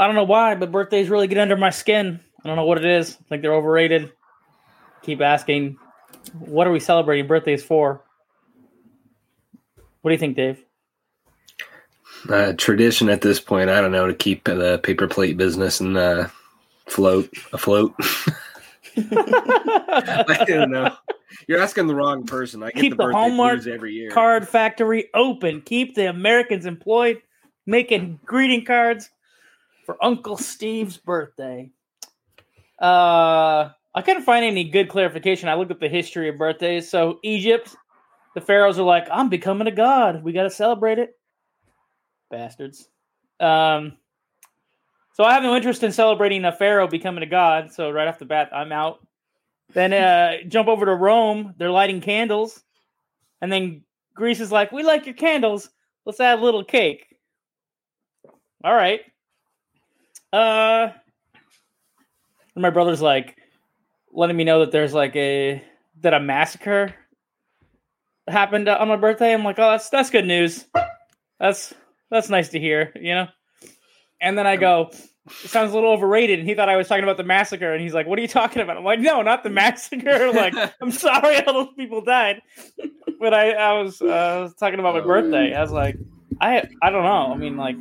I don't know why, but birthdays really get under my skin. I don't know what it is. I think they're overrated. Keep asking, what are we celebrating birthdays for? What do you think, Dave? Uh, tradition at this point, I don't know, to keep the paper plate business and uh, float afloat. I don't know. You're asking the wrong person. I get Keep the the birthday Hallmark every year. Card factory open. Keep the Americans employed, making greeting cards for Uncle Steve's birthday. Uh, I couldn't find any good clarification. I looked up the history of birthdays. So Egypt, the pharaohs are like, "I'm becoming a god. We got to celebrate it." Bastards. Um, so I have no interest in celebrating a pharaoh becoming a god. So right off the bat, I'm out. Then uh, jump over to Rome. They're lighting candles, and then Greece is like, "We like your candles. Let's add a little cake." All right. Uh, and my brother's like letting me know that there's like a that a massacre happened on my birthday. I'm like, "Oh, that's that's good news. That's that's nice to hear," you know. And then I go, it sounds a little overrated. And he thought I was talking about the massacre. And he's like, what are you talking about? I'm like, no, not the massacre. like, I'm sorry all those people died. but I, I was, uh, I was talking about my Oh, birthday. I was like, I, I don't know. I mean, like,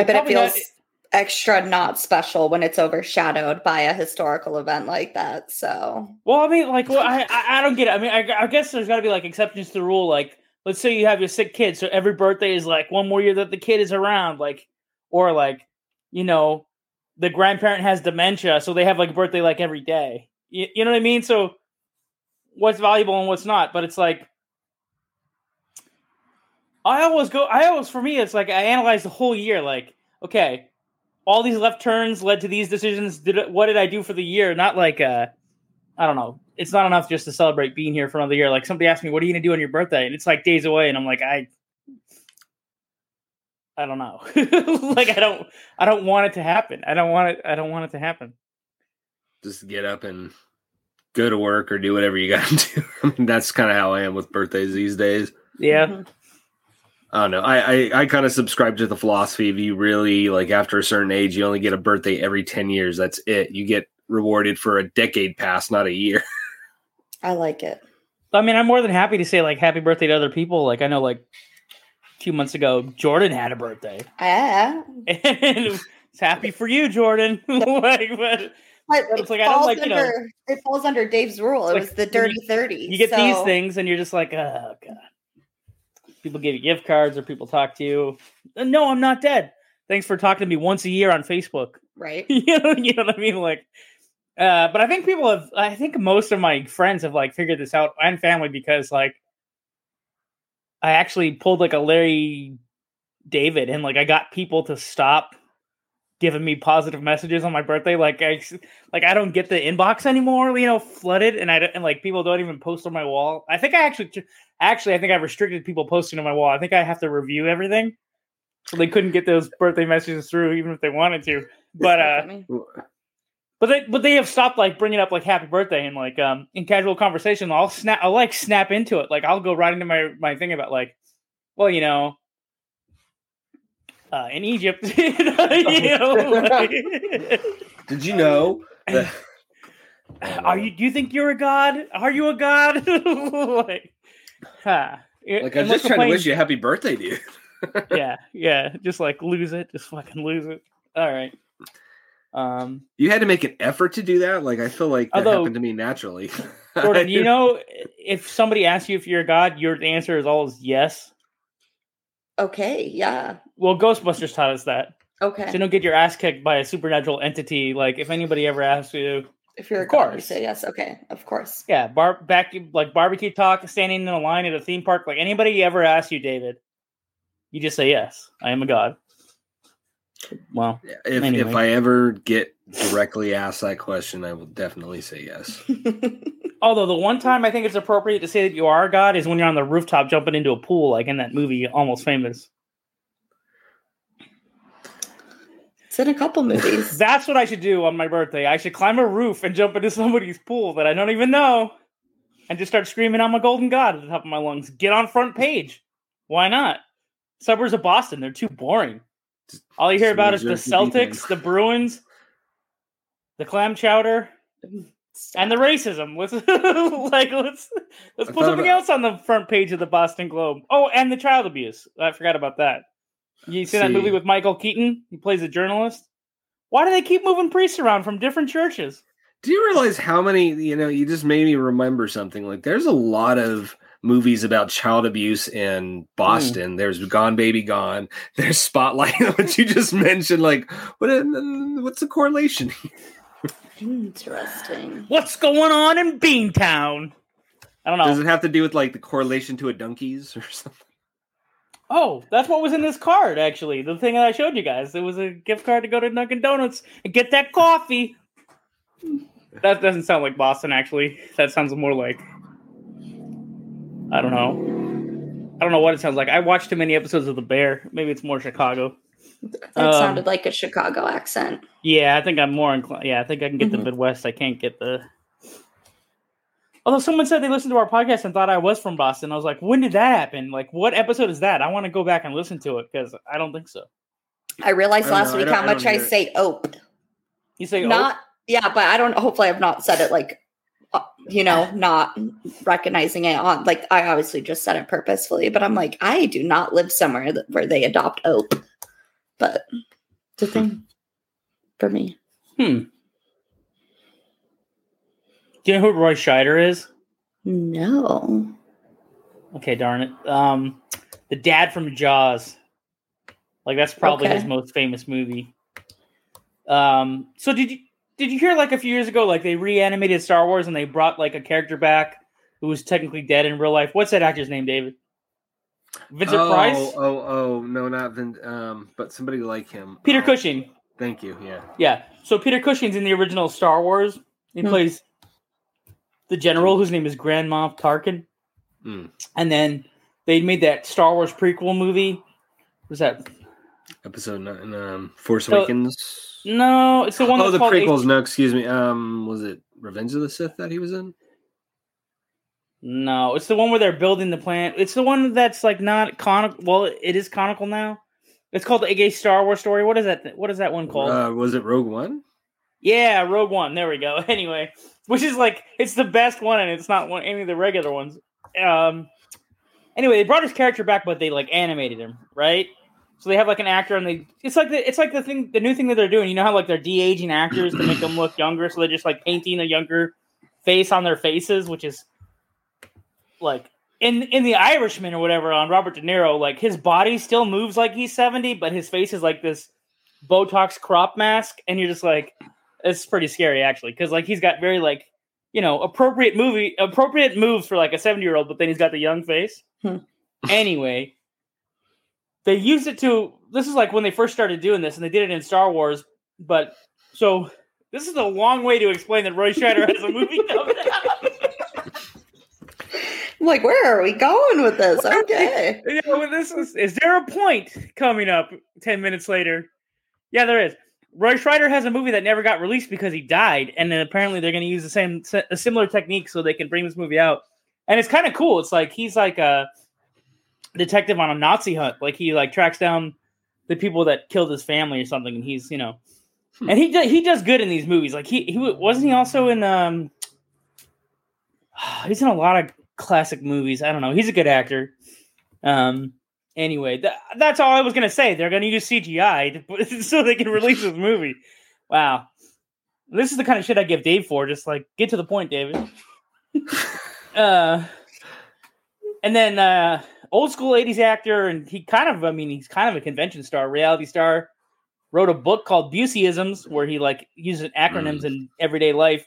I bet it probably not- feels extra not special when it's overshadowed by a historical event like that. So Well, I mean, like, well, I, I, I don't get it. I mean, I, I guess there's got to be like exceptions to the rule. Like, let's say you have your sick kid, so every birthday is like one more year that the kid is around. Like, or like, you know, the grandparent has dementia, so they have like a birthday like every day. You, you know what I mean? So, what's valuable and what's not? But it's like, I always go. I always, for me, it's like I analyze the whole year. Like, okay, all these left turns led to these decisions. Did what did I do for the year? Not like uh I don't know. It's not enough just to celebrate being here for another year. Like somebody asked me, "What are you gonna do on your birthday?" And it's like days away, and I'm like, I, I don't know. like I don't, I don't want it to happen. I don't want it. I don't want it to happen. Just get up and go to work or do whatever you got to do. I mean, that's kind of how I am with birthdays these days. Yeah, Mhm. I don't know. I I, I kind of subscribe to the philosophy of you really like after a certain age, you only get a birthday every ten years. That's it. You get rewarded for a decade pass, not a year. I like it. I mean, I'm more than happy to say like happy birthday to other people. Like I know, like a few months ago, Jordan had a birthday, Yeah. and it's happy for you, Jordan. like, but but But it, it's like, I don't falls like, you know- it falls under Dave's rule. It Like, was the dirty 30. you get these things and you're just like oh god people give you gift cards or people talk to you. Uh, no i'm not dead. Thanks for talking to me once a year on facebook. Right. you know you know what i mean? Like uh but i think people have i think most of my friends have like figured this out and family because like i actually pulled like a larry david and like i got people to stop giving me positive messages on my birthday. Like i like i don't get the inbox anymore you know flooded and i don't, and like people don't even post on my wall. I think i actually actually i think i restricted people posting on my wall. I think i have to review everything. So they couldn't get those birthday messages through even if they wanted to. But uh but they but they have stopped like bringing up like happy birthday and like um in casual conversation I'll snap I'll like snap into it. Like I'll go right into my my thing about like well you know uh in Egypt. You know like, Did you know? that- are you do you think you're a god? Are you a god? Like huh. like I'm just let's trying to wish you a happy birthday, dude. yeah yeah just like lose it just fucking lose it all right um You had to make an effort to do that. Like I feel like that Although- happened to me naturally. Jordan, you know, if somebody asks you if you're a god, your answer is always yes. Okay. Yeah. Well, Ghostbusters taught us that. Okay. So don't get your ass kicked by a supernatural entity. Like if anybody ever asks you, if you're a of god, you course. say yes. Okay. Of course. yeah, bar back like barbecue talk, standing in a line at a theme park, like anybody ever asks you, David, you just say yes. I am a god. Well, if Anyway. if I ever get directly asked that question, I will definitely say yes. although the one time I think it's appropriate to say that you are a god is when you're on the rooftop jumping into a pool, like in that movie, Almost Famous. it's in a couple movies. That's what I should do on my birthday. I should climb a roof and jump into somebody's pool that I don't even know and just start screaming, I'm a golden god at the top of my lungs. Get on front page. Why not? Suburbs of Boston, they're too boring. All you hear about is the Celtics, the Bruins, the clam chowder, and the racism. Let's like let's let's I put something about- else on the front page of the Boston Globe. Oh, and the child abuse. I forgot about that. You see that movie with Michael Keaton? He plays a journalist. Why do they keep moving priests around from different churches? Do you realize how many, you know, you just made me remember something. Like there's a lot of movies about child abuse in Boston. Hmm. There's Gone Baby Gone. There's Spotlight, which you just mentioned. Like, what what's the correlation? Interesting. What's going on in Beantown? I don't know. Does it have to do with like the correlation to a donkeys or something? Oh, that's what was in this card, actually. The thing that I showed you guys. It was a gift card to go to Dunkin' Donuts and get that coffee. That doesn't sound like Boston, actually. That sounds more like. I don't know. I don't know what it sounds like. I watched too many episodes of The Bear. Maybe it's more Chicago. That Um, sounded like a Chicago accent. Yeah, I think I'm more inclined. Yeah, I think I can get the Mhm. Midwest. I can't get the. Although someone said they listened to our podcast and thought I was from Boston, I was like, when did that happen? Like, what episode is that? I want to go back and listen to it because I don't think so. I realized I last know. Week how I much I it. say ope. You say, Not yeah, but I don't. Hopefully, I've not said it like, uh, you know, not recognizing it on. Like I obviously just said it purposefully, but I'm like, I do not live somewhere that, where they adopt ope. But it's a thing for me. hmm. Do you know who Roy Scheider is? No. Okay, darn it. Um, the dad from Jaws. Like that's probably Okay. his most famous movie. Um, so did you did you hear like a few years ago, like they reanimated Star Wars and they brought like a character back who was technically dead in real life? What's that actor's name, David? Vincent oh, Price, Oh, oh, no, not Vin. Um, but somebody like him. Peter Oh, Cushing. Thank you. Yeah. Yeah. So Peter Cushing's in the original Star Wars. He Hmm. plays the general whose name is Grand Moff Tarkin. Mm. And then they made that Star Wars prequel movie. Was that? Episode nine. Um, Force So- Awakens. No, it's the one. oh, the prequels. H- No, excuse me. Um, was it Revenge of the Sith that he was in? No, it's the one where they're building the plant. It's the one that's like not conical. Well, it is conical now. It's called a gay Star Wars story. What is that? What is that one called? Uh, was it Rogue One? yeah, Rogue One. There we go. Anyway, which is like it's the best one, and it's not one any of the regular ones. Um. Anyway, they brought his character back, but they like animated him, right? So they have like an actor, and they it's like the it's like the thing the new thing that they're doing. You know how like they're de aging actors to make them look younger, so they're just like painting a younger face on their faces, which is like in in the Irishman or whatever on Robert De Niro, like his body still moves like he's seventy, but his face is like this Botox crop mask, and you're just like, it's pretty scary actually, because like he's got very like you know appropriate movie appropriate moves for like a seventy year old, but then he's got the young face. Hmm. anyway, they used it to. This is like when they first started doing this, and they did it in Star Wars, but so. This is a long way to explain that Roy Scheider has a movie coming out. I'm like, where are we going with this? Okay. You know, this is, is there a point coming up 10 minutes later? Yeah, there is. Roy Scheider has a movie that never got released because he died, and then apparently they're going to use the same a similar technique so they can bring this movie out. And it's kind of cool. It's like he's like a detective on a Nazi hunt. Like he like tracks down the people that killed his family or something, and he's you know, and he do, he does good in these movies. Like he he wasn't he also in um he's in a lot of classic movies. I don't know. He's a good actor. Um. Anyway, th- that's all I was gonna say. They're gonna use CGI to so they can release this movie. Wow, this is the kind of shit I give Dave for. Just like get to the point, David. uh, and then uh, old school '80s actor, and he kind of, I mean, he's kind of a convention star, reality star. Wrote a book called Buseyisms, where he like uses acronyms in everyday life.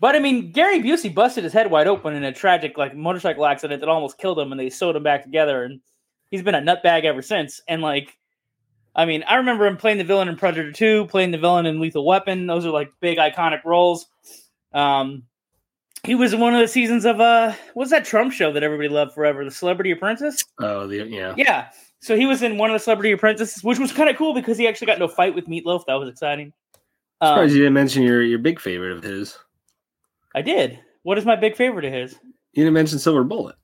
But I mean, Gary Busey busted his head wide open in a tragic like motorcycle accident that almost killed him, and they sewed him back together. And he's been a nutbag ever since. And like, I mean, I remember him playing the villain in Predator Two, playing the villain in Lethal Weapon. Those are like big iconic roles. Um, he was in one of the seasons of uh, what's that Trump show that everybody loved forever, The Celebrity Apprentice? Oh, the yeah. Yeah. So he was in one of the Celebrity Apprentices, which was kind of cool because he actually got into a fight with Meatloaf. That was exciting. Um, Surprised you didn't mention your your big favorite of his. I did. What is my big favorite of his? You didn't mention Silver Bullet.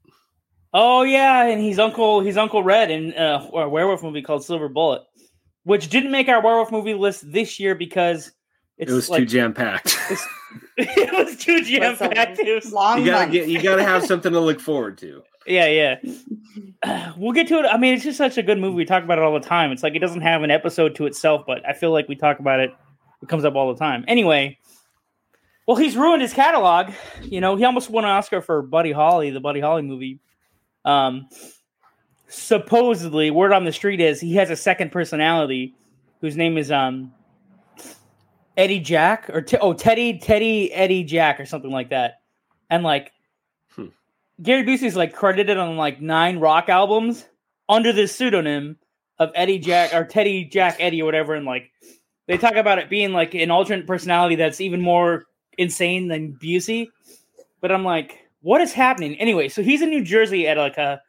Oh yeah, and he's Uncle he's Uncle Red in uh, a werewolf movie called Silver Bullet. which didn't make our werewolf movie list this year because it's it was like, too jam packed. it was too jam packed. Long you gotta month. get you gotta have something to look forward to. Yeah, yeah. We'll get to it. I mean, it's just such a good movie. We talk about it all the time. It's like it doesn't have an episode to itself, but I feel like we talk about it. It comes up all the time. Anyway, well, he's ruined his catalog. You know, he almost won an Oscar for Buddy Holly, the Buddy Holly movie. Um, supposedly, word on the street is he has a second personality, whose name is um Eddie Jack or T- oh Teddy Teddy Eddie Jack or something like that, and like Hmm. Gary Busey's like credited on like nine rock albums under this pseudonym of Eddie Jack or Teddy Jack Eddie or whatever, and like they talk about it being like an alternate personality that's even more insane than Busey. But I'm like, what is happening? Anyway, so he's in New Jersey at like a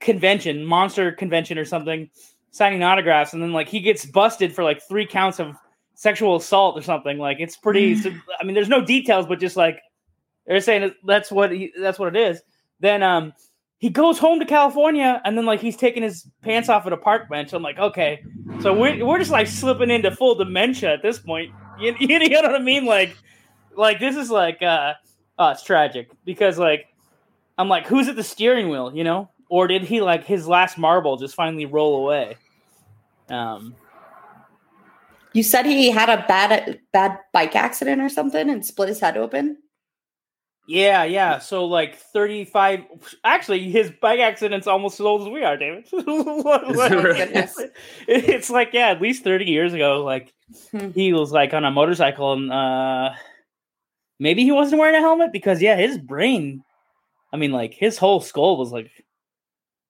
convention, monster convention or something, signing autographs, and then like he gets busted for like three counts of sexual assault or something. Like it's pretty. so- I mean, there's no details, but just like they're saying that's what he, that's what it is. Then um he goes home to California and then like he's taking his pants off at a park bench. I'm like, okay, so we're we're just like slipping into full dementia at this point. You, you know what I mean? Like like this is like uh oh, it's tragic because like I'm like, who's at the steering wheel? You know, or did he like his last marble just finally roll away? Um, You said he had a bad bad bike accident or something and split his head open. yeah, yeah. So like 35. Actually, his bike accident's almost as old as we are, David. Is it? Goodness. it's like yeah, at least 30 years ago. Like Hmm. he was like on a motorcycle and uh maybe he wasn't wearing a helmet because yeah, his brain. I mean, like his whole skull was like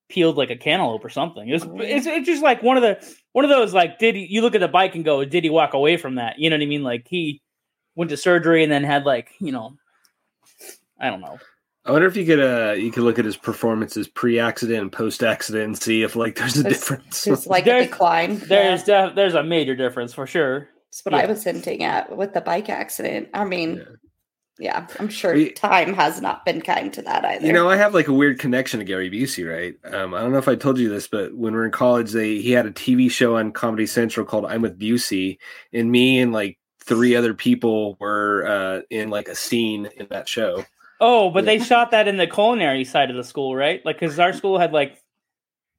peeled like a cantaloupe or something. It was it's, it's just like one of the one of those like did he you look at the bike and go did he walk away from that? You know what I mean? Like he went to surgery and then had like you know I don't know. I wonder if you could uh you could look at his performances pre-accident and post-accident and see if like there's a There's- difference. There's like There's- a decline. There's yeah. def- there's a major difference for sure. That's what I was hinting at with the bike accident. I mean, Yeah. Yeah, I'm sure We- time has not been kind to that either. You know, I have like a weird connection to Gary Busey, right? Um, I don't know if I told you this, but when we were in college, they he had a TV show on Comedy Central called "I'm with Busey," and me and like three other people were uh, in like a scene in that show. Oh, but they shot that in the culinary side of the school, right? Like, because our school had like,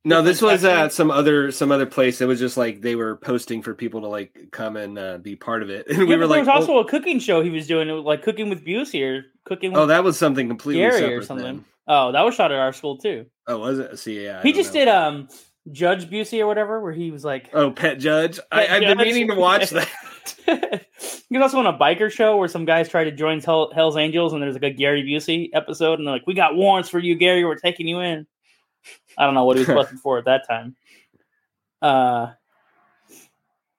No, this was at some other some other place. It was just like they were posting for people to like come and uh, be part of it, and yeah, we were there was also oh, a cooking show he was doing, like cooking with Busey or cooking with oh, that was something completely Gary separate or something. then. Oh, that was shot at our school too. Oh, was it? See, yeah, I he just know. did um Judge Busey or whatever, where he was like, Oh, Pet Judge. I, Pet I've been meaning to watch that. he was also on a biker show where some guys tried to join Hell, Hell's Angels, and there's like a Gary Busey episode, and they're like, "We got warrants for you, Gary. We're taking you in." I don't know what he was busted for at that time. Uh,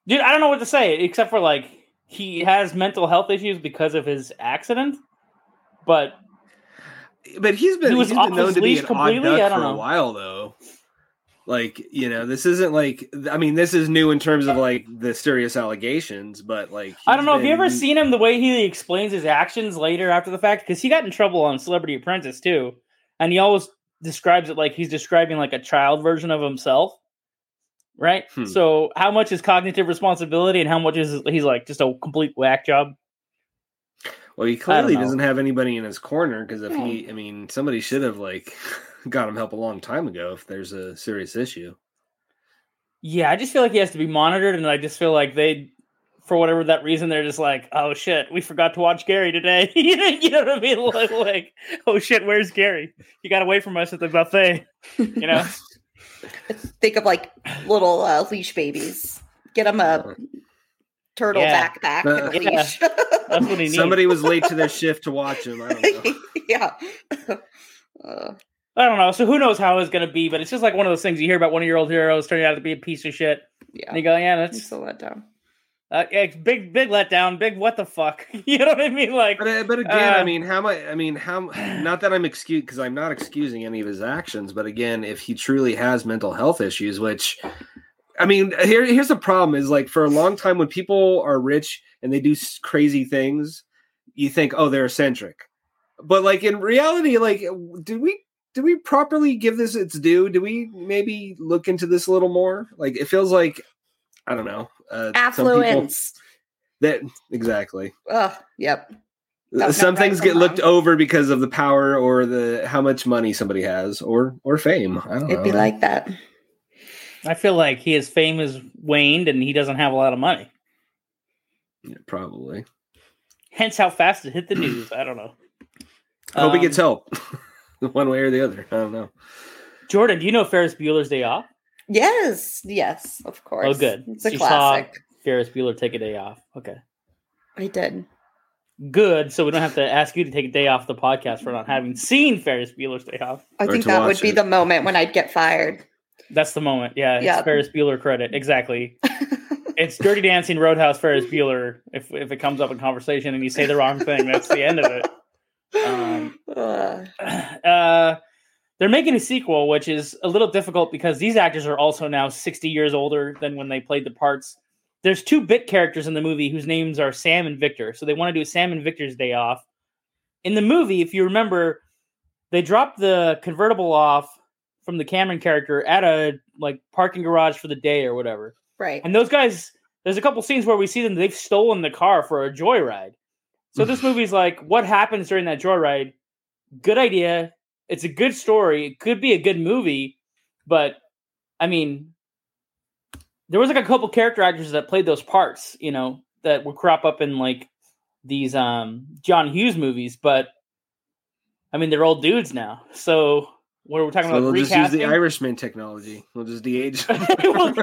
dude, I don't know what to say except for like he has mental health issues because of his accident, but but he's been He was he's off been known to be an completely? odd duck for a while though. Like you know, this isn't like I mean, this is new in terms of like the serious allegations, but like I don't know. Have you ever seen him the way he explains his actions later after the fact? Because he got in trouble on Celebrity Apprentice too, and he always describes it like he's describing like a child version of himself, right? Hmm. So how much is cognitive responsibility, and how much is he's like just a complete whack job? Well, he clearly doesn't have anybody in his corner because if Hmm. he, I mean, somebody should have like got him help a long time ago if there's a serious issue. Yeah, I just feel like he has to be monitored, and I just feel like they, for whatever that reason, they're just like, oh shit, we forgot to watch Gary today. you know what I mean? Like, like, oh shit, where's Gary? He got away from us at the buffet. You know. Think of like little uh, leash babies. Get them a turtle Yeah. backpack Uh, and a Yeah. leash. That's what he needs. Somebody was late to their shift to watch him. I don't know. yeah. Uh, I don't know. So who knows how it's going to be? But it's just like one of those things you hear about one of your old heroes turning out to be a piece of shit, yeah. and you go, "Yeah, It's that's a letdown. Uh, it's big, big letdown, big what the fuck." You know what I mean? Like, But uh, but again, I Uh, mean, how much? I mean, how? Not that I'm excuse because I'm not excusing any of his actions, but again, if he truly has mental health issues, which, I mean, here here's the problem: is like for a long time when people are rich and they do crazy things, you think, oh, they're eccentric, but like in reality, like, do we? Do we properly give this its due? Do we maybe look into this a little more? Like, it feels like I don't know. Uh, Affluence. that exactly. Ugh, yep. That's some not right things from get looked wrong. over because of the power or the how much money somebody has or or fame. I don't know. It'd be like that. I feel like his fame has waned and he doesn't have a lot of money. Yeah, probably. Hence how fast it hit the news. I don't know. I hope he Um, gets help, one way or the other. I don't know. Jordan, do you know Ferris Bueller's Day Off? Yes, yes, of course. Oh, good. It's a You saw- classic. Ferris Bueller take a day off. Okay. I did. Good. So we don't have to ask you to take a day off the podcast for not having seen Ferris Bueller's Day Off. I Or think that would watch be the moment when I'd get fired. That's the moment. Yeah. It's Yeah. Ferris Bueller credit. Exactly. It's Dirty Dancing Roadhouse Ferris Bueller. If if it comes up in conversation and you say the wrong thing, that's the end of it. Um, uh, they're making a sequel, which is a little difficult because these actors are also now 60 years older than when they played the parts. There's two bit characters in the movie whose names are Sam and Victor. So they want to do Sam and Victor's Day Off. In the movie, if you remember, they dropped the convertible off from the Cameron character at a like parking garage for the day or whatever. right. And those guys, there's a couple scenes where we see them, they've stolen the car for a joyride. So this movie's like, what happens during that joyride? Good idea. It's a good story. It could be a good movie, but I mean, there was like a couple character actors that played those parts, you know, that would crop up in like these um John Hughes movies, but I mean, they're old dudes now. So what are we talking So about? we'll just use the Irishman technology. We'll just de-age. Well,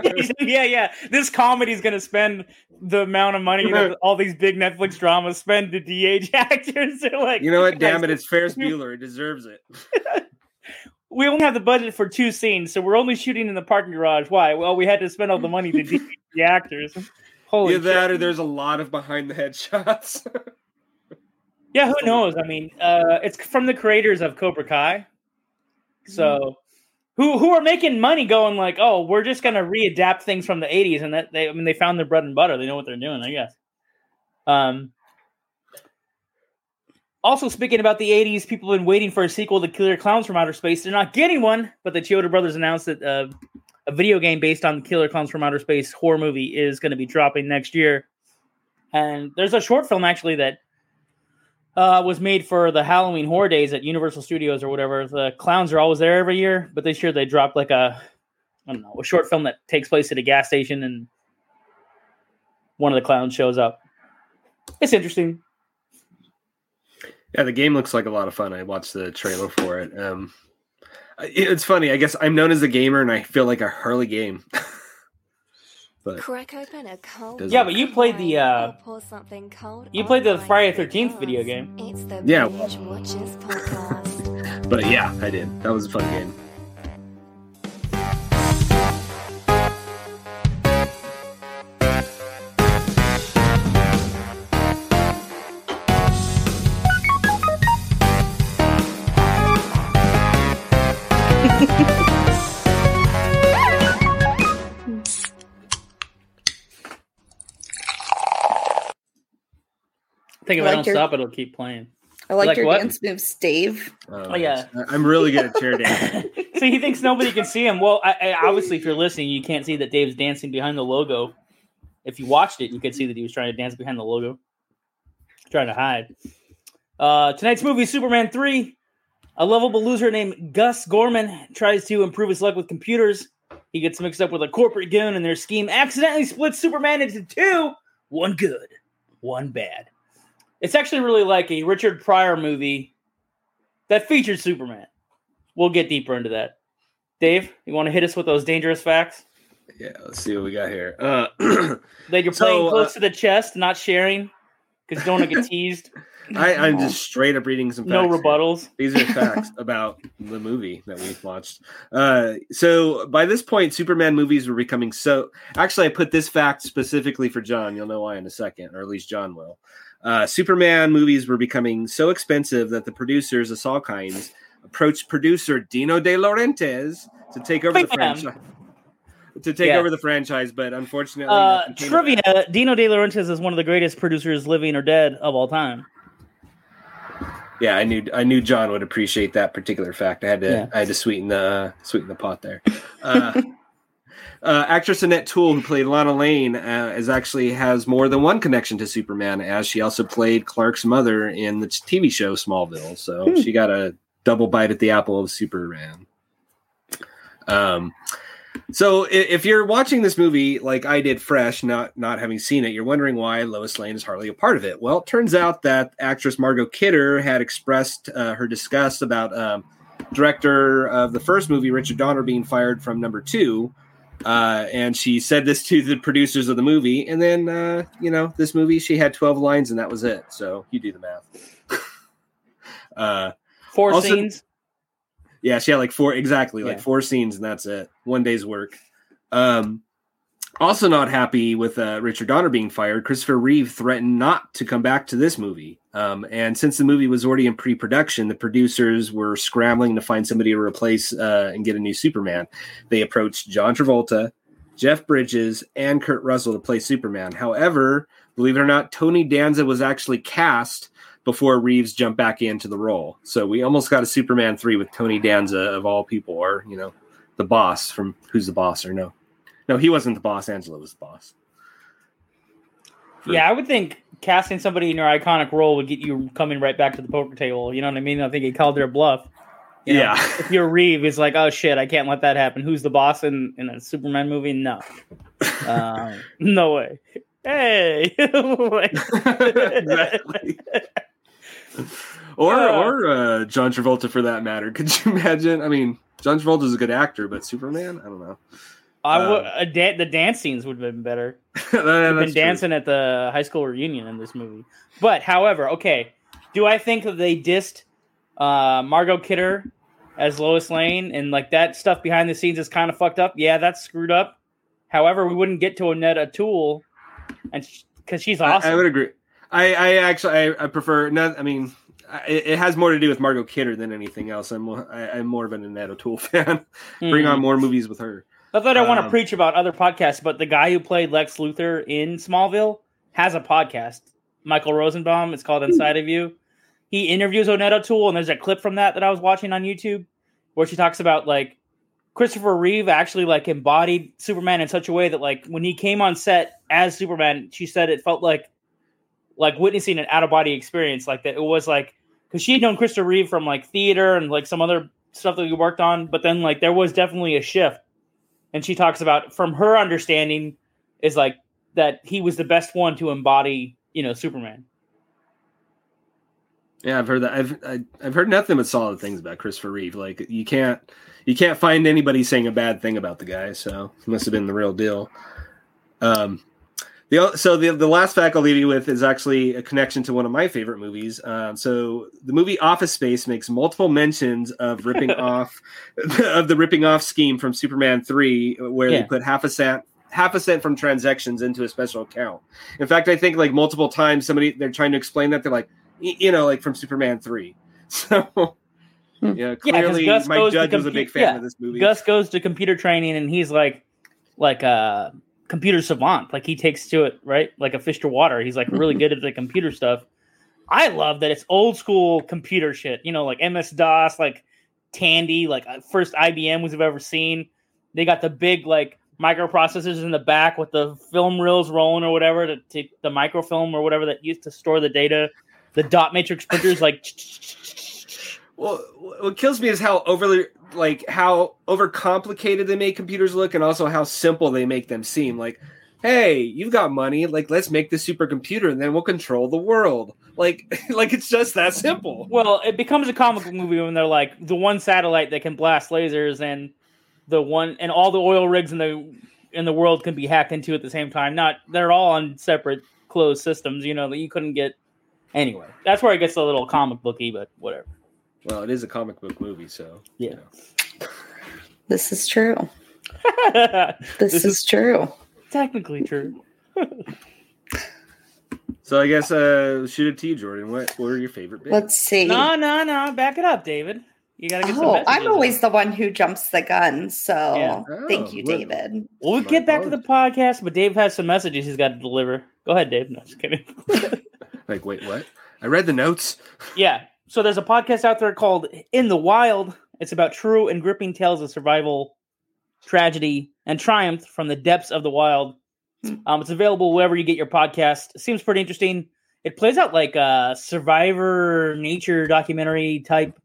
yeah, yeah. This comedy's going to spend the amount of money that all these big Netflix dramas spend to de-age actors. They're like, you know what? Damn it! guys, It's Ferris Bueller. It deserves it. We only have the budget for two scenes, so we're only shooting in the parking garage. Why? Well, we had to spend all the money to de-age the actors. Holy Either that, or there's a lot of behind the head shots. Yeah, who knows? I mean, uh, it's from the creators of Cobra Kai. So, who who are making money going like, oh, we're just gonna readapt things from the '80s, and that they, I mean, they found their bread and butter. They know what they're doing, I guess. Um. Also, speaking about the '80s, people have been waiting for a sequel to Killer Clowns from Outer Space. They're not getting one, but the Chiodo brothers announced that uh, a video game based on Killer Clowns from Outer Space horror movie is going to be dropping next year. And there's a short film actually that uh, was made for the Halloween horror days at Universal Studios or whatever. The clowns are always there every year, but this year they dropped like a I don't know a short film that takes place at a gas station and one of the clowns shows up. It's interesting. yeah, the game looks like a lot of fun. I watched the trailer for it. Um, it's funny. I guess I'm known as a gamer, and I feel like a Harley game. but Crack open a cold. Yeah, but you played the, uh, pour something cold you played the Friday 13th because video game. It's the Yeah. Binge Watchers podcast. but yeah, I did. That was a fun game. I think if I, I don't your- stop, it'll keep playing. I like, Like your what? dance moves, Dave. Uh, Oh, yeah. I- I'm really good at chair dancing. See, he thinks nobody can see him. Well, I, I, obviously, if you're listening, you can't see that Dave's dancing behind the logo. If you watched it, you could see that he was trying to dance behind the logo, trying to hide. Uh, tonight's movie, Superman 3. A lovable loser named Gus Gorman tries to improve his luck with computers. He gets mixed up with a corporate goon, and their scheme accidentally splits Superman into two one good, one bad. It's actually really like a Richard Pryor movie that featured Superman. We'll get deeper into that. Dave, you want to hit us with those dangerous facts? yeah, let's see what we got here. Uh, That you're So, playing close uh, to the chest, not sharing, because you don't want to get teased. I, I'm just straight up reading some. Facts No here. rebuttals. These are facts about the movie that we've watched. Uh, so by this point, Superman movies were becoming so. Actually, I put this fact specifically for John. You'll know why in a second, or at least John will. Uh, Superman movies were becoming so expensive that the producers of all kinds approached producer Dino De Laurentiis to take over the franchise. To take Yeah. over the franchise, but unfortunately, Uh, nothing came of trivia. Dino De Laurentiis is one of the greatest producers, living or dead, of all time. Yeah, I knew I knew John would appreciate that particular fact. I had to Yeah. I had to sweeten the uh, sweeten the pot there. Uh, uh, actress Annette O'Toole, who played Lana Lang, uh, is actually has more than one connection to Superman, as she also played Clark's mother in the TV show Smallville. So Hmm. she got a double bite at the apple of Superman. Um, so if you're watching this movie like I did, fresh, not not having seen it, you're wondering why Lois Lane is hardly a part of it. Well, it turns out that actress Margot Kidder had expressed uh, her disgust about um, director of the first movie, Richard Donner, being fired from number two. Uh, and she said this to the producers of the movie. And then, uh, you know, this movie, she had 12 lines and that was it. So you do the math. uh, Four Also- scenes. yeah, she had like four, exactly, like Yeah. four scenes and that's it. One day's work. Um, also not happy with uh, Richard Donner being fired. Christopher Reeve threatened not to come back to this movie. Um, and since the movie was already in pre-production, the producers were scrambling to find somebody to replace uh, and get a new Superman. They approached John Travolta, Jeff Bridges, and Kurt Russell to play Superman. However, believe it or not, Tony Danza was actually cast before Reeves jumped back into the role. So we almost got a Superman 3 with Tony Danza of all people, or, you know, the boss from Who's the Boss, or no. No, he wasn't the boss. Angela was the boss. Yeah, I would think casting somebody in your iconic role would get you coming right back to the poker table. You know what I mean? I think he called their bluff. You know, Yeah. If you're Reeve, it's like, oh shit, I can't let that happen. Who's the boss in, in a Superman movie? No. Um, no way. Hey. exactly. Or or uh, John Travolta for that matter. Could you imagine? I mean, John Travolta's a good actor, but Superman, I don't know. I Um, would, a da- the dance scenes would have been better. That- They've been that's true. dancing at the high school reunion in this movie. But however, okay, do I think that they dissed uh, Margot Kidder as Lois Lane and like that stuff behind the scenes is kind of fucked up? Yeah, that's screwed up. However, we wouldn't get to Annette O'Toole, and because she's awesome. I, would agree. I, I actually I, I prefer not. I mean, I, it it has more to do with Margot Kidder than anything else. I'm more, I, I'm more of an Annette O'Toole fan. Bring Mhm. on more movies with her. Not that I want to um, preach about other podcasts, but the guy who played Lex Luthor in Smallville has a podcast. Michael Rosenbaum. It's called Inside of You. He interviews Annette O'Toole, and there's a clip from that that I was watching on YouTube where she talks about like Christopher Reeve actually like embodied Superman in such a way that like when he came on set as Superman, she said it felt like like witnessing an out of body experience. Like that it was like because she had known Christopher Reeve from like theater and like some other stuff that we worked on, but then like there was definitely a shift and she talks about from her understanding is like that he was the best one to embody you know superman Yeah, I've heard that. I've I, I've heard nothing but solid things about Christopher Reeve. Like you can't you can't find anybody saying a bad thing about the guy. So must have been the real deal. Um, the so the the last fact I'll leave you with is actually a connection to one of my favorite movies. Um, so the movie Office Space makes multiple mentions of ripping off of the ripping off scheme from Superman three, where Yeah. they put half a cent half a cent from transactions into a special account. In fact, I think like multiple times somebody they're trying to explain that they're like, you know, like from Superman three. So yeah, clearly Gus Mike goes to Judge was a big fan yeah, of this movie. gus goes to computer training and he's like like a computer savant. Like he takes to it right? Like a fish to water. He's like really good at the computer stuff. I love that it's old school computer shit. You know like ms dos like tandy like uh, first ibm we've ever seen. They got the big like microprocessors in the back with the film reels rolling or whatever to take the microfilm or whatever that used to store the data. The dot matrix printers like Well, what kills me is how overly like how overcomplicated they make computers look, and also how simple they make them seem. Like, hey, you've got money, like let's make this supercomputer, and then we'll control the world. Like, like it's just that simple. Well, it becomes a comic movie when they're like the one satellite that can blast lasers and the one and all the oil rigs in the in the world can be hacked into at the same time. Not they're all on separate closed systems, you know, that you couldn't get anyway. That's where it gets a little comic booky, but whatever. Well, it is a comic book movie, so Yeah. This is true. This, This is, is- true. Technically true. So I guess uh shoot it to you, Jordan. What, what are your favorite bits? Let's see. No, no, no. Back it up, David. You gotta get Oh, I'm in. always the one who jumps the gun. So Yeah. thank Oh, you, well- David. We'll My get back to the podcast, but Dave has some messages he's got to deliver. Go ahead, Dave. No, just kidding. Like, wait, what? I read the notes. Yeah. So there's a podcast out there called In the Wild. It's about true and gripping tales of survival, tragedy, and triumph from the depths of the wild. Um, it's available wherever you get your podcast. It seems pretty interesting. It plays out like a survivor nature documentary type,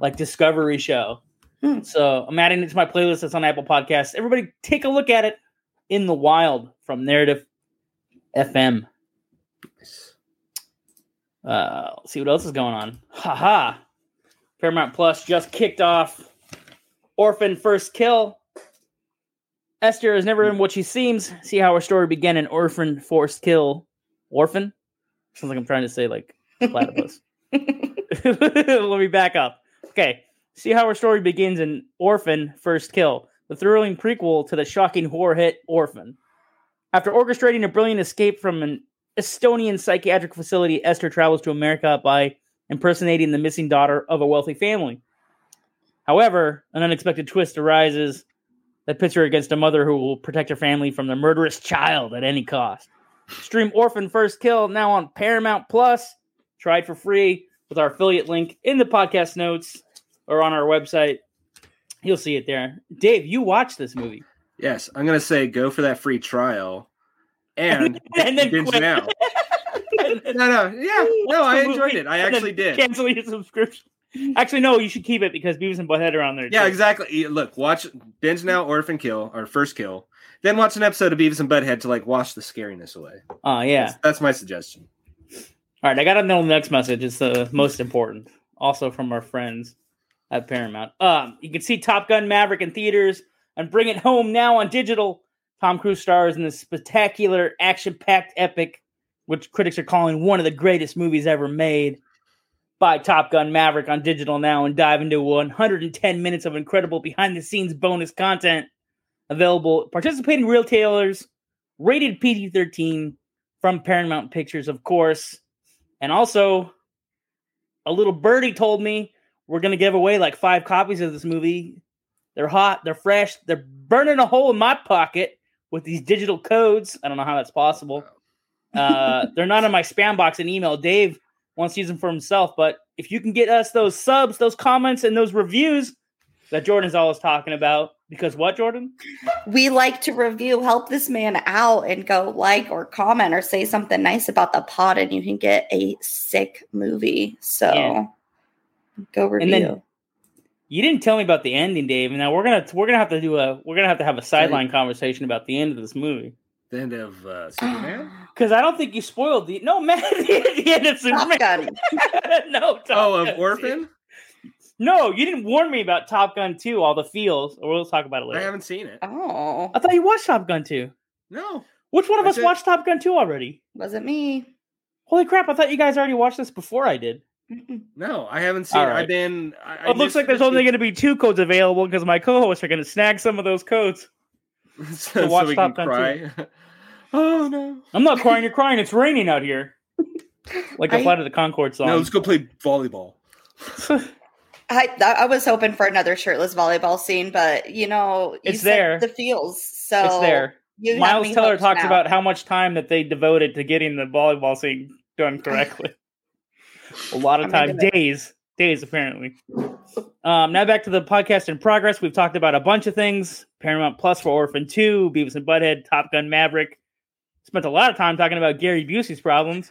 like discovery show. Hmm. So I'm adding it to my playlist that's on Apple Podcasts. Everybody take a look at it in the wild from Narrative FM. Uh, let's see what else is going on. Haha. Paramount Plus just kicked off Orphan First Kill. Esther is never in what she seems. See how her story began in Orphan First Kill. Orphan? Sounds like I'm trying to say like platypus. Let me back up. Okay. See how her story begins in Orphan First Kill, the thrilling prequel to the shocking horror hit Orphan. After orchestrating a brilliant escape from an Estonian psychiatric facility, Esther travels to America by impersonating the missing daughter of a wealthy family. However, an unexpected twist arises that pits her against a mother who will protect her family from the murderous child at any cost. Stream Orphan First Kill now on Paramount Plus. It for free with our affiliate link in the podcast notes or on our website. You'll see it there. Dave, you watched this movie. Yes, I'm gonna say go for that free trial, and And then binge quit. now. No, no, yeah, no, I enjoyed it. I actually did. Cancel your subscription. Actually, no, you should keep it because Beavis and Butthead are on there. Yeah, too. exactly. Look, watch binge now, Orphan Kill, or First Kill, then watch an episode of Beavis and Butthead to like wash the scariness away. Oh, yeah. That's, that's my suggestion. All right, I got the next message. It's the most important. Also from our friends at Paramount. Um, you can see Top Gun Maverick in theaters and bring it home now on digital. Tom Cruise stars in this spectacular, action-packed epic, which critics are calling one of the greatest movies ever made. Buy Top Gun Maverick on digital now and dive into 110 minutes of incredible behind-the-scenes bonus content available at participating retailers, rated PG-13 from Paramount Pictures, of course. And also, a little birdie told me we're going to give away like five copies of this movie. They're hot, they're fresh, they're burning a hole in my pocket with these digital codes. I don't know how that's possible. Uh, they're not in my spam box and email. Dave wants to use them for himself, but if you can get us those subs, those comments, and those reviews that Jordan's always talking about, because what, Jordan? we like to review, help this man out, and go like or comment or say something nice about the pod, and you can get a sick movie. So Yeah. go review. And then- You didn't tell me about the ending, Dave. And now we're gonna we're gonna have to do a we're gonna have to have a sideline conversation about the end of this movie. The end of uh, Superman. Because I don't think you spoiled the no man the end of Superman. Top Gun. no, Top oh, Gun of Orphan. No, you didn't warn me about Top Gun 2, all the feels. Or we'll talk about it later. I, haven't seen it. Oh, I thought you watched Top Gun 2. No, Which one of I us said- watched Top Gun 2 already? wasn't me. Holy crap, I thought you guys already watched this before I did. No, I haven't seen. All it. right. I've been. I, I it looks like there's only going to be two codes available because my co-hosts are going to snag some of those codes. it, so, watch so we Top can Gun cry. oh no! I'm not crying, you're crying. It's raining out here. Like the I- Flight of the Conchords song. No, let's go play volleyball. I I was hoping for another shirtless volleyball scene, but you know, you It's there. The feels. So it's there. You have Miles me Teller talks now. about how much time that they devoted to getting the volleyball scene done correctly. A lot of I'm time, days, days apparently. Um, now back to the podcast in progress. We've talked about a bunch of things: Paramount Plus for Orphan Two, Beavis and Butthead, Top Gun Maverick. Spent a lot of time talking about Gary Busey's problems.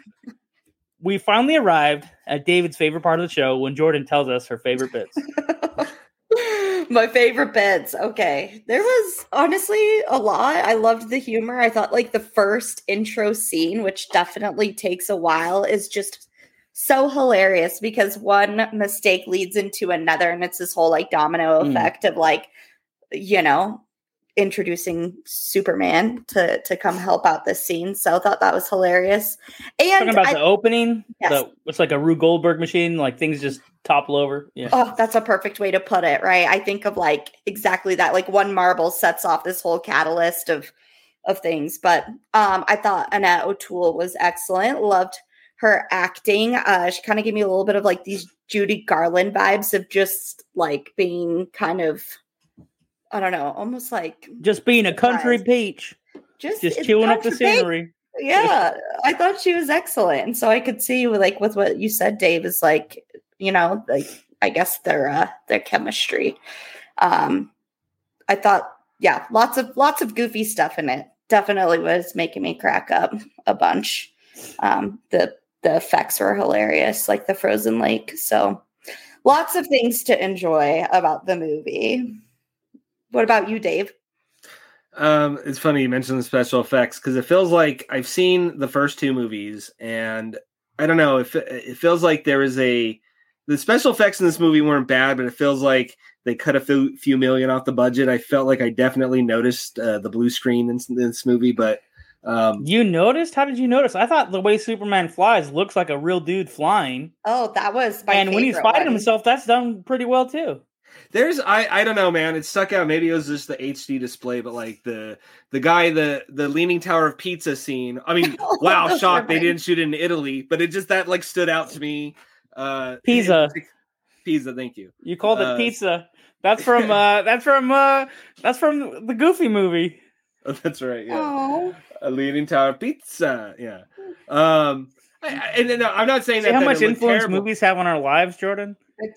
We finally arrived at David's favorite part of the show when Jordan tells us her favorite bits. My favorite bits. Okay. There was honestly a lot. I loved the humor. I thought like the first intro scene, which definitely takes a while, is just so hilarious because one mistake leads into another and it's this whole like domino Mm. effect of like, you know, introducing Superman to to come help out this scene. So I thought that was hilarious. And Talking about I- the opening, Yes. the, it's like a Rube Goldberg machine, like things just topple over. Yeah. Oh, that's a perfect way to put it, right? I think of like exactly that. Like one marble sets off this whole catalyst of of things. But um I thought Annette O'Toole was excellent. Loved her acting. Uh she kind of gave me a little bit of like these Judy Garland vibes of just like being kind of I don't know, almost like Just being a country peach, just just chewing up the scenery. yeah i thought she was excellent and so i could see like with what you said dave is like you know like i guess their uh their chemistry um i thought yeah, lots of lots of goofy stuff in it. Definitely was making me crack up a bunch. Um, the the effects were hilarious, like the frozen lake. So lots of things to enjoy about the movie. What about you, Dave? Um, it's funny you mentioned the special effects because it feels like I've seen the first two movies, and I don't know if it, feels like there is a the special effects in this movie weren't bad, but it feels like they cut a few, few million off the budget. I felt like I definitely noticed uh, the blue screen in, in this movie, but um, You noticed? How did you notice? I thought the way Superman flies looks like a real dude flying, Oh, that was my and when he's fighting himself, that's done pretty well too. There's I I don't know, man. It stuck out. Maybe it was just the HD display, but like the the guy the the leaning tower of pizza scene. I mean, Oh, wow, those shocked they didn't shoot it in Italy, but it just that like stood out to me. Uh Pisa. Pisa, thank you. You called it Uh, pizza. That's from uh that's from uh that's from the Goofy movie. Oh, that's right. Yeah. Oh, A leaning tower of pizza. Yeah. Um I, I- and then, no, I'm not saying See that how that much influence terrible. movies have on our lives, Jordan?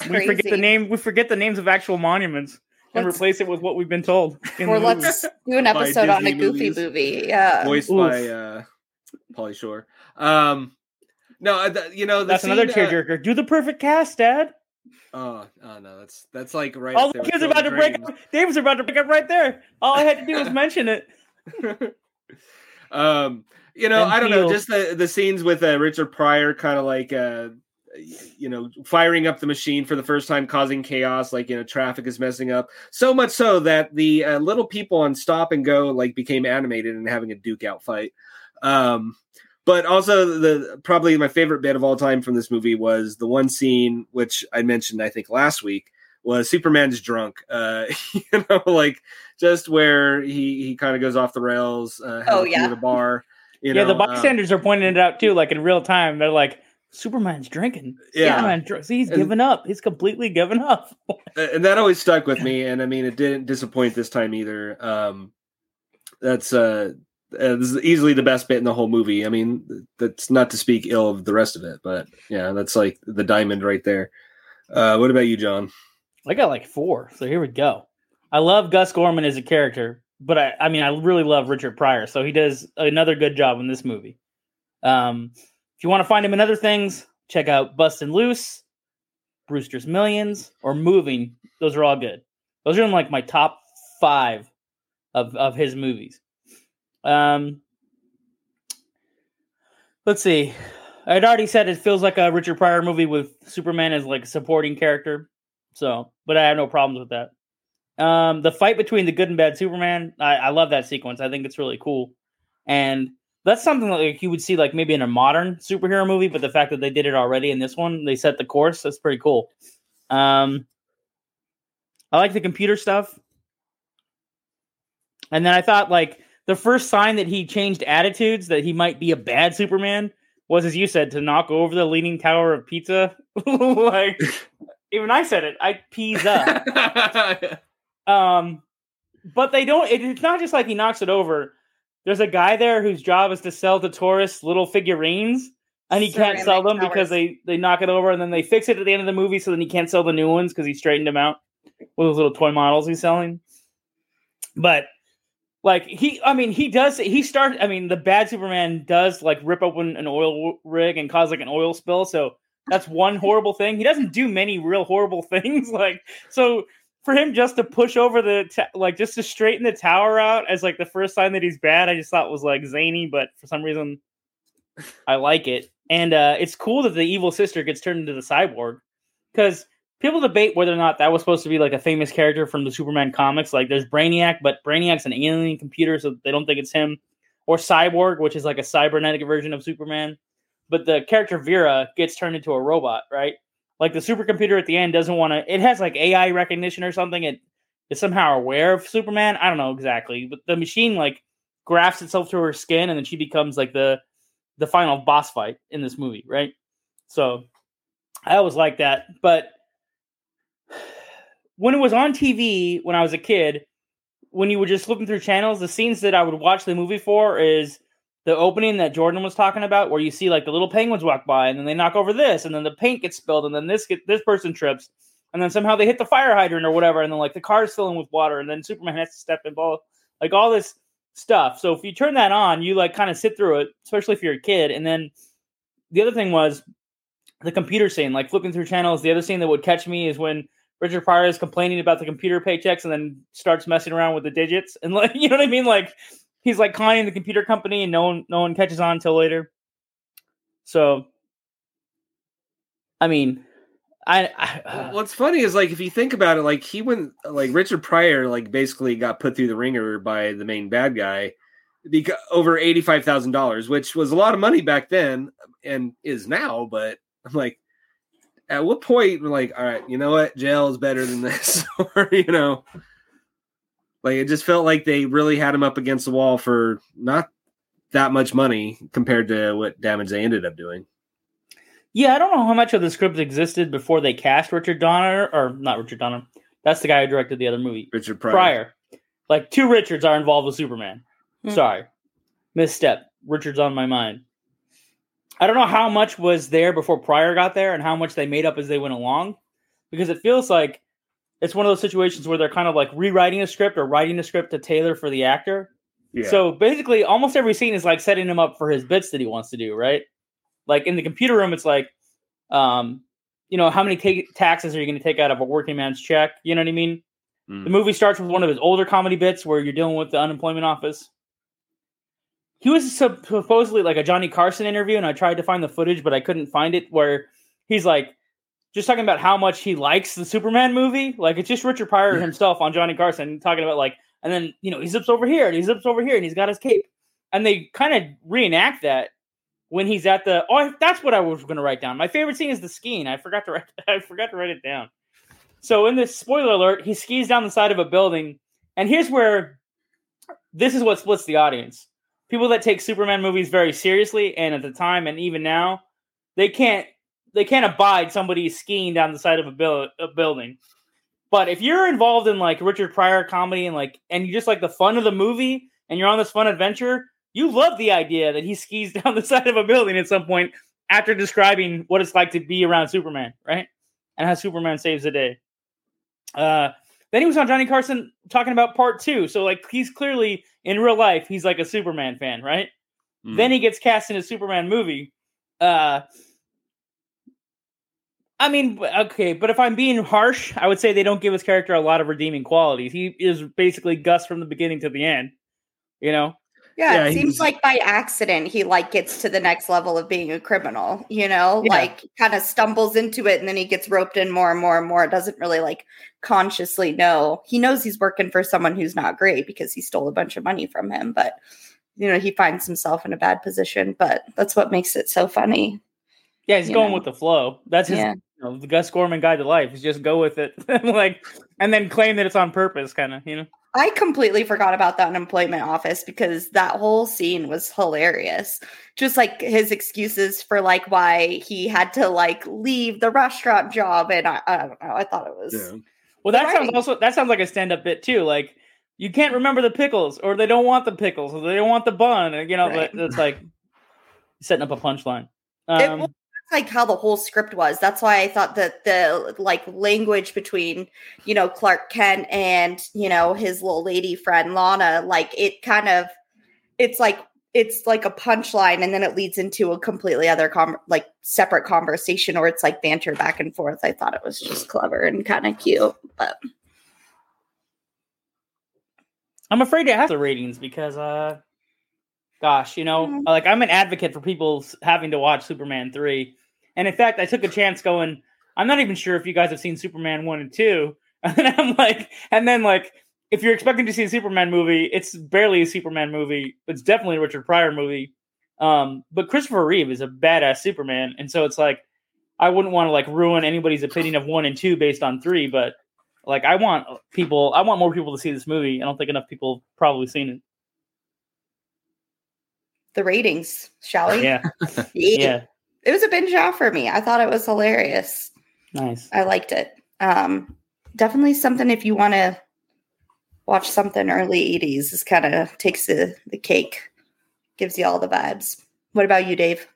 We forget the name. We forget the names of actual monuments and Let's- replace it with what we've been told. in Or let's do an episode on a goofy movies. movie. Yeah. voiced Oof. by uh Pauly Shore. Um no, uh, the, you know the That's another scene, uh, tearjerker. Do the perfect cast, Dad. Oh, oh no, that's that's like right. All the kids Field about of to break up. Dave was about to break up right there. All I had to do was mention it. um, you know, I don't know, just the the scenes with uh, Richard Pryor, kind of like uh, you know, firing up the machine for the first time, causing chaos. Like you know, traffic is messing up so much so that the uh, little people on Stop and Go like became animated and having a duke out fight. Um, but also the probably my favorite bit of all time from this movie was the one scene which I mentioned I think last week was Superman's drunk. Uh, you know, like just where he he kind of goes off the rails. Uh, has Oh, a yeah. at a bar. You yeah, know, the um, bystanders are pointing it out too, like in real time. They're like, Superman's drinking. Yeah. Superman's dr- See, he's And- given up. He's completely given up. and that always stuck with me. And I mean, it didn't disappoint this time either. Um, that's uh, uh, this is easily the best bit in the whole movie. I mean, that's not to speak ill of the rest of it, but yeah, that's like the diamond right there. Uh, what about you, John? I got like four. So here we go. I love Gus Gorman as a character, but I, I mean, I really love Richard Pryor. So he does another good job in this movie. Um, if you want to find him in other things, check out Bustin' Loose, Brewster's Millions, or Moving. Those are all good. Those are in like my top five of, of his movies. Um, let's see. I'd already said it feels like a Richard Pryor movie with Superman as like a supporting character. So, but I have no problems with that. Um, the fight between the good and bad Superman, I, I love that sequence. I think it's really cool, and that's something like you would see like maybe in a modern superhero movie. But the fact that they did it already in this one, they set the course. That's pretty cool. Um, I like the computer stuff, and then I thought like the first sign that he changed attitudes that he might be a bad Superman was, as you said, to knock over the leaning tower of pizza. like even I said it. I pizza. Um, but they don't. It, it's not just like he knocks it over. There's a guy there whose job is to sell to tourists little figurines, and he can't sell them Ceramic because they they knock it over, and then they fix it at the end of the movie, so then he can't sell the new ones because he straightened them out with those little toy models he's selling. But like he, I mean, he does. He started. I mean, the bad Superman does like rip open an oil rig and cause like an oil spill. So that's one horrible thing. He doesn't do many real horrible things. Like so for him just to push over the ta- like just to straighten the tower out as like the first sign that he's bad i just thought was like zany but for some reason i like it. And uh it's cool that the evil sister gets turned into the cyborg because people debate whether or not that was supposed to be like a famous character from the superman comics. Like there's brainiac but brainiac's an alien computer so they don't think it's him. Or cyborg which is like a cybernetic version of superman. But the character vera gets turned into a robot right like the supercomputer at the end doesn't want to it has like ai recognition or something it is somehow aware of superman? I don't know exactly but the machine like grafts itself to her skin and then she becomes like the the final boss fight in this movie right? So i always like that but when it was on tv when i was a kid when you were just flipping through channels the scenes that i would watch the movie for is the opening that Jordan was talking about, where you see like the little penguins walk by, and then they knock over this, and then the paint gets spilled, and then this get, this person trips, and then somehow they hit the fire hydrant or whatever, and then like the car's filling with water, and then Superman has to step in, ball, like all this stuff. So if you turn that on, you like kind of sit through it, especially if you're a kid. And then the other thing was the computer scene, like flipping through channels. The other scene that would catch me is when Richard Pryor is complaining about the computer paychecks and then starts messing around with the digits and like you know what I mean? Like he's like conning the computer company and no one no one catches on until later. So I mean I, I uh, What's funny is like if you think about it, like he went like Richard Pryor like basically got put through the ringer by the main bad guy because over eighty five thousand dollars, which was a lot of money back then and is now. But I'm like, at what point we're like, all right, you know what, jail is better than this, or you know, like it just felt like they really had him up against the wall for not that much money compared to what damage they ended up doing. Yeah, I don't know how much of the script existed before they cast Richard Donner, or not Richard Donner. That's the guy who directed the other movie. Richard Pryor. Pryor. Like two Richards are involved with Superman. Hmm. Sorry. Misstep. Richard's on my mind. I don't know how much was there before Pryor got there and how much they made up as they went along. Because it feels like it's one of those situations where they're kind of like rewriting a script or writing a script to tailor for the actor. Yeah. So basically, almost every scene is like setting him up for his bits that he wants to do, right? Like in the computer room, it's like, um, you know, how many ta- taxes are you going to take out of a working man's check? You know what I mean? Mm. The movie starts with one of his older comedy bits where you're dealing with the unemployment office. He was supposedly like a Johnny Carson interview, and I tried to find the footage, but I couldn't find it. Where he's like, just talking about how much he likes the Superman movie. Like it's just Richard Pryor Yeah. himself on Johnny Carson talking about like, and then you know he zips over here and he zips over here and he's got his cape, and they kind of reenact that when he's at the. Oh, that's what I was going to write down. My favorite scene is the skiing. I forgot to write. I forgot to write it down. So in this spoiler alert, he skis down the side of a building, and here's where this is what splits the audience. People that take Superman movies very seriously, and at the time and even now, they can't they can't abide somebody skiing down the side of a, a building. But if you're involved in like Richard Pryor comedy and like and you just like the fun of the movie and you're on this fun adventure, you love the idea that he skis down the side of a building at some point after describing what it's like to be around Superman, right? And how Superman saves the day. Uh then he was on Johnny Carson talking about part two. So like he's clearly in real life, he's like a Superman fan, right? Mm. Then he gets cast in a Superman movie. Uh I mean, okay, but if I'm being harsh, I would say they don't give his character a lot of redeeming qualities. He is basically Gus from the beginning to the end. You know? Yeah, Yeah, it seems he's- like by accident he like gets to the next level of being a criminal, you know? Yeah. Like kind of stumbles into it and then he gets roped in more and more and more. Doesn't really like consciously know. He knows he's working for someone who's not great because he stole a bunch of money from him, but you know, he finds himself in a bad position, but that's what makes it so funny. Yeah, he's You going know? with the flow. That's his Yeah. You know, the Gus Gorman guide to life. Is just go with it. like and then claim that it's on purpose, kind of, you know? I completely forgot about the unemployment office because that whole scene was hilarious. Just like his excuses for like why he had to like leave the restaurant job, and I, I don't know. I thought it was Yeah. Well, that sounds also that sounds like a stand-up bit too. Like you can't remember the pickles, or they don't want the pickles, or they don't want the bun. and, You know, Right. it's like setting up a punchline. It Um, was like how the whole script was. That's why I thought that the like language between you know Clark Kent and you know his little lady friend Lana, like it kind of, it's like it's like a punchline, and then it leads into a completely other com- like separate conversation, or it's like banter back and forth. I thought it was just clever and kind of cute, but I'm afraid to ask the ratings because, uh, gosh, you know, Mhm. like I'm an advocate for people having to watch Superman three, and in fact, I took a chance going. I'm not even sure if you guys have seen Superman one and two, and then I'm like, and then like, if you're expecting to see a Superman movie, it's barely a Superman movie. It's definitely a Richard Pryor movie. Um, but Christopher Reeve is a badass Superman, and so it's like I wouldn't want to like ruin anybody's opinion of one and two based on three, but like I want people, I want more people to see this movie. I don't think enough people have probably seen it. the ratings, shall we? Yeah, Yeah. Yeah, It was a binge out for me. I thought it was hilarious. nice. I liked it. Um, definitely something if you want to watch something early 80s, this kind of takes the, the cake, gives you all the vibes. What about you, Dave?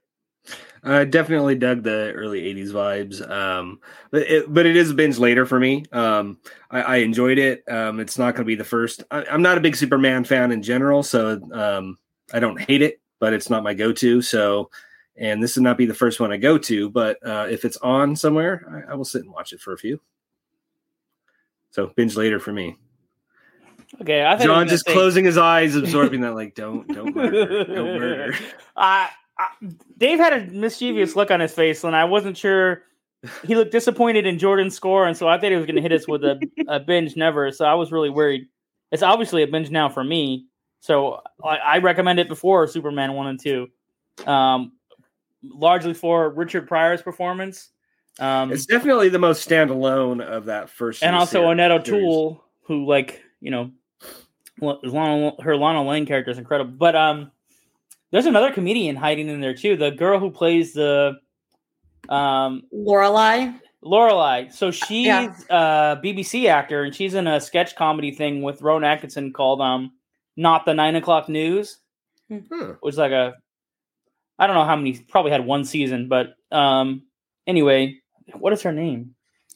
I definitely dug the early '80s vibes. Um, but it, but it is a binge later for me. Um, I, I enjoyed it. Um, it's not going to be the first. I, I'm not a big Superman fan in general, so um, I don't hate it, but it's not my go-to. So, and this would not be the first one I go to. But uh, if it's on somewhere, I, I will sit and watch it for a few. So binge later for me. Okay, I you John just say- closing his eyes, absorbing that. Like, don't, don't murder, don't murder. I, I, Dave had a mischievous look on his face, and I wasn't sure. He looked disappointed in Jordan's score, and so I thought he was going to hit us with a, a binge never. So I was really worried. It's obviously a binge now for me. So I, I recommend it before Superman one and two, um, largely for Richard Pryor's performance, um, It's definitely the most standalone of that first, and also series- Annette. O'Toole, who like you know, Lana, her Lana Lang character is incredible. But um, there's another comedian hiding in there too. The girl who plays the um Lorelei. Lorelei. So she's Yeah. a BBC actor, and she's in a sketch comedy thing with Rowan Atkinson called um, not the nine o'clock news. Huh. It was like a, I don't know how many. Probably had one season, but um, anyway, what is her name?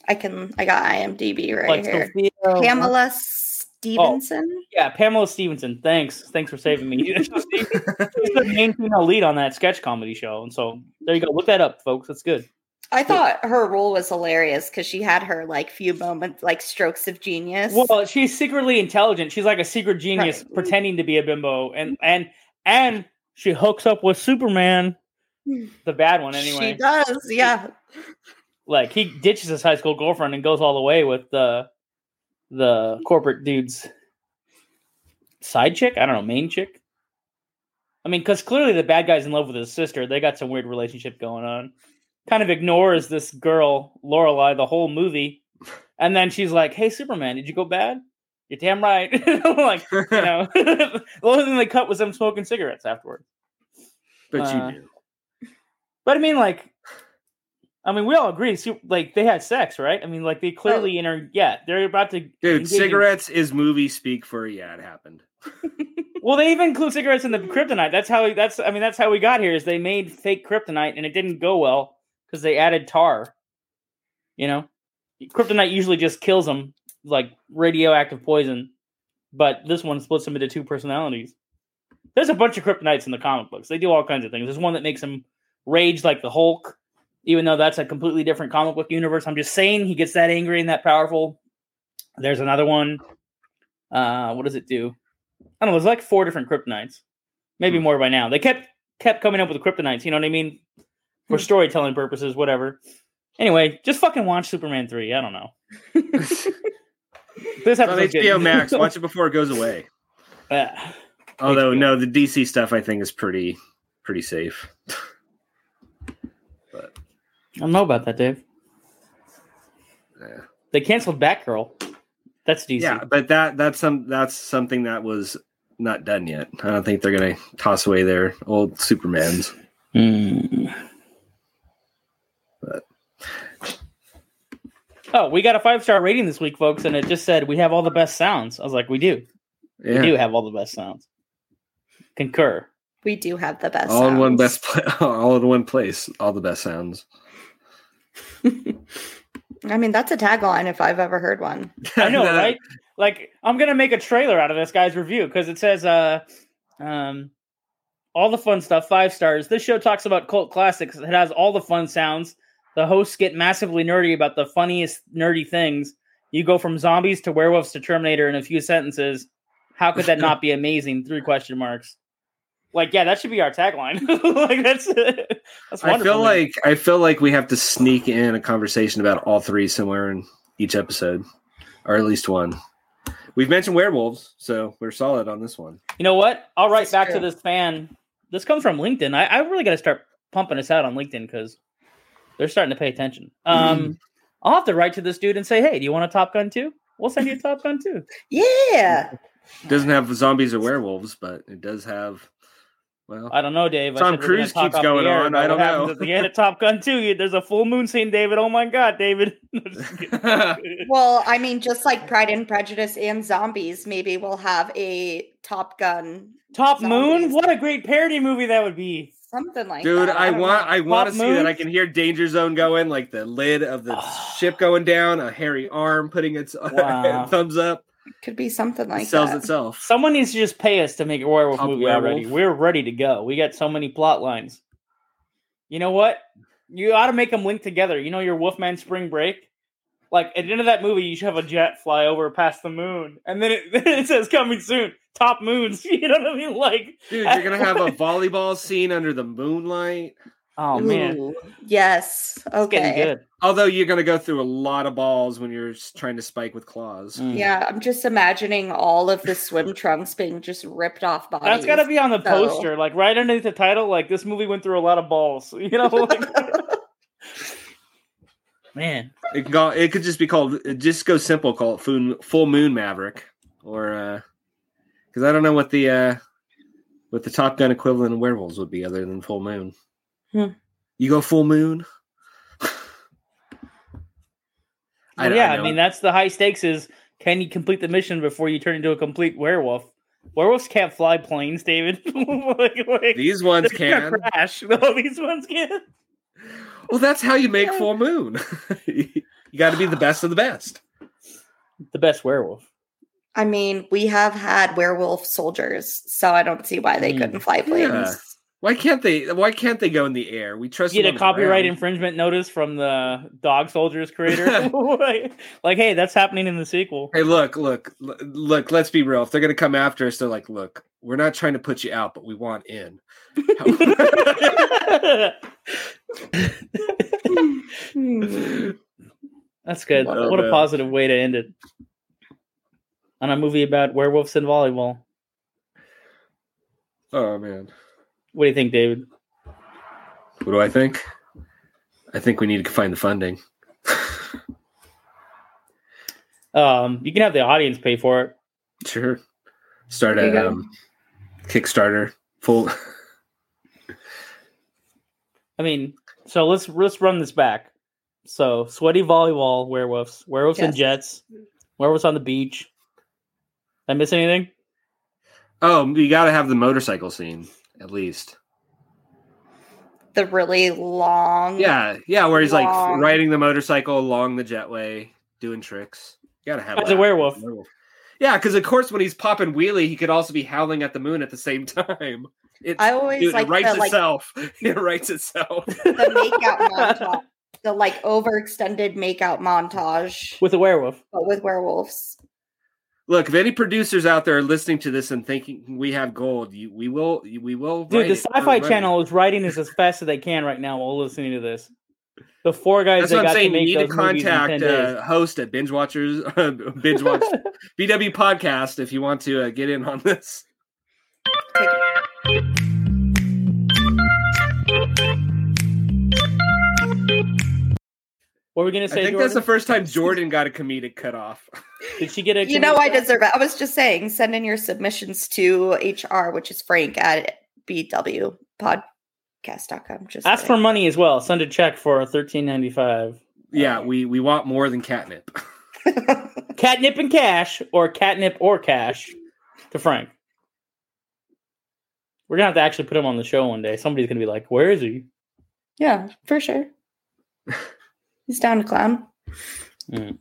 I can. I got IMDb right like here. Sophia. Pamela Stephenson. Yeah, Pamela Stephenson. Thanks, thanks for saving me. She's the main female lead on that sketch comedy show, and so there you go. Look that up, folks. That's good. I thought her role was hilarious because she had her like few moments, like strokes of genius. Well, she's secretly intelligent. She's like a secret genius Right. pretending to be a bimbo, and and and she hooks up with Superman, the bad one anyway. She does, yeah. Like he ditches his high school girlfriend and goes all the way with the the corporate dude's side chick. I don't know, main chick. I mean, because clearly the bad guy's in love with his sister. They got some weird relationship going on. Kind of ignores this girl Lorelei the whole movie, and then she's like, "Hey, Superman, did you go bad? You're damn right." like you know, the only thing they cut was them smoking cigarettes afterward. but Uh, you do. But I mean, like, I mean, we all agree, like they had sex, right? I mean, like they clearly inter. Yeah, they're about to. Dude, engage in- cigarettes is movie speak for yeah, it happened. Well, they even include cigarettes in the kryptonite. That's how. That's. I mean, that's how we got here. Is they made fake kryptonite and it didn't go well because they added tar. You know, kryptonite usually just kills them like radioactive poison, but this one splits them into two personalities. There's a bunch of kryptonites in the comic books. They do all kinds of things. There's one that makes him rage like the Hulk, even though that's a completely different comic book universe. I'm just saying he gets that angry and that powerful. There's another one. Uh, what does it do? I don't know. There's like four different kryptonites, maybe more by now. They kept kept coming up with the kryptonites. You know what I mean? For Hmm. storytelling purposes, whatever. Anyway, just fucking watch Superman three. I don't know. This on good. HBO Max. Watch it before it goes away. Uh, Although HBO. no, the DC stuff I think is pretty pretty safe. but I don't know about that, Dave. Yeah. They canceled Batgirl. That's DC. Yeah, but that that's some that's something that was not done yet. I don't think they're gonna toss away their old Supermans. Hmm. Oh, we got a five star rating this week, folks, and it just said we have all the best sounds. I was like, we do. Yeah, We do have all the best sounds. Concur. we do have the best. all in one best pla- all in one place. All the best sounds. I mean, that's a tagline if I've ever heard one. I know, right? Like, I'm gonna make a trailer out of this guy's review because it says, uh, um, all the fun stuff, five stars. This show talks about cult classics. It has all the fun sounds. The hosts get massively nerdy about the funniest nerdy things. You go from zombies to werewolves to Terminator in a few sentences. How could that not be amazing? Three question marks. Like, yeah, that should be our tagline. like, that's that's wonderful. I feel man. like I feel like we have to sneak in a conversation about all three somewhere in each episode, or at least one. We've mentioned werewolves, so we're solid on this one. You know what? I'll write This is back to this fan. This comes from LinkedIn. I, I really got to start pumping this out on LinkedIn because they're starting to pay attention. Um, I'll have to write to this dude and say, "Hey, do you want a Top Gun too? We'll send you a Top Gun too." Yeah. It doesn't have zombies or werewolves, but it does have. Well, I don't know, Dave. I Tom said we're gonna Cruise keeps going air on. I don't what happens know. At the end of Top Gun two, there's a full moon scene, David. Oh my God, David. No, just kidding. Well, I mean, just like Pride and Prejudice and Zombies, maybe we'll have a Top Gun. Top Moon. What a great parody movie that would be. Something like Dude, that. I, don't want know. I want to Pop see that. I can hear Danger Zone going, like the lid of the ah. ship going down, a hairy arm putting its Wow. thumbs up. could be something It like sells that. itself. Someone needs to just pay us to make a werewolf Top movie werewolf. already. We're ready to go. We got so many plot lines. You know what? You ought to make them link together. You know your Wolfman Spring Break? Like at the end of that movie, you should have a jet fly over past the moon, and then it, then it says coming soon, top moons. You know what I mean? Like, Dude, you're gonna have a volleyball scene under the moonlight. oh man, Ooh, yes. it's Okay. good. Although you're gonna go through a lot of balls when you're trying to spike with claws. Mm. Yeah, I'm just imagining all of the swim trunks being just ripped off bodies. That's got to be on the so- poster, like right underneath the title. Like this movie went through a lot of balls. You know, like, man. It can go, it could just be called it just go simple, call it full, full moon maverick. Or uh because I don't know what the uh what the Top Gun equivalent of werewolves would be other than full moon. Hmm. You go full moon? Well, yeah, I, know. mean that's the high stakes. Is can you complete the mission before you turn into a complete werewolf? Werewolves can't fly planes, David. like, like, these ones can. crash. No, these ones can. Well, that's how you make full moon. you got to be the best of the best. The best werewolf. I mean, we have had werewolf soldiers, so I don't see why they Hmm. couldn't fly planes. Yeah. Why can't they? Why can't they go in the air? We trust. You get them a copyright ground. infringement notice from the Dog Soldiers creator. like, like, hey, that's happening in the sequel. Hey, look, look, look. Let's be real. If they're gonna come after us, they're like, look, we're not trying to put you out, but we want in. That's good. What a positive way to end it. On a movie about werewolves and volleyball. oh man, What do you think, David? what do I think? I think we need to find the funding. Um, you can have the audience pay for it. Sure. Start There a um, Kickstarter. Full. I mean, so let's let's run this back. So sweaty volleyball werewolves, werewolves and jets, werewolves on the beach. Did I miss anything? Oh, you got to have the motorcycle scene at least. the really long. Yeah, yeah, where he's like riding the motorcycle along the jetway, doing tricks. You gotta have As a that. werewolf. Yeah, because of course, when he's popping wheelie, he could also be howling at the moon at the same time. It, I always dude, like it writes the like itself. It writes itself. the makeout montage, the like overextended makeout montage, With a werewolf. but with werewolves. Look, if any producers out there are listening to this and thinking we have gold, you, we will, we will. Dude, write the. Sci-Fi Channel is writing this as fast as they can right now while listening to this. The four guys That's that what I'm saying. You need to those movies in contact 10 uh, host at Binge Watchers, Binge Watch BW Podcast if you want to uh, get in on this. What were we gonna say? I think Jordan? that's the first time Jordan got a comedic cut off. Did she get a? You know, I comedic- deserve it. I was just saying, send in your submissions to HR, which is Frank at bwpodcast.com. Just Ask for money as well. Send a check for thirteen ninety five. Yeah, we we want more than catnip. Catnip and cash, or catnip or cash, to Frank. We're gonna have to actually put him on the show one day. Somebody's gonna be like, "Where is he?" yeah, for sure. He's down to clown. Mm.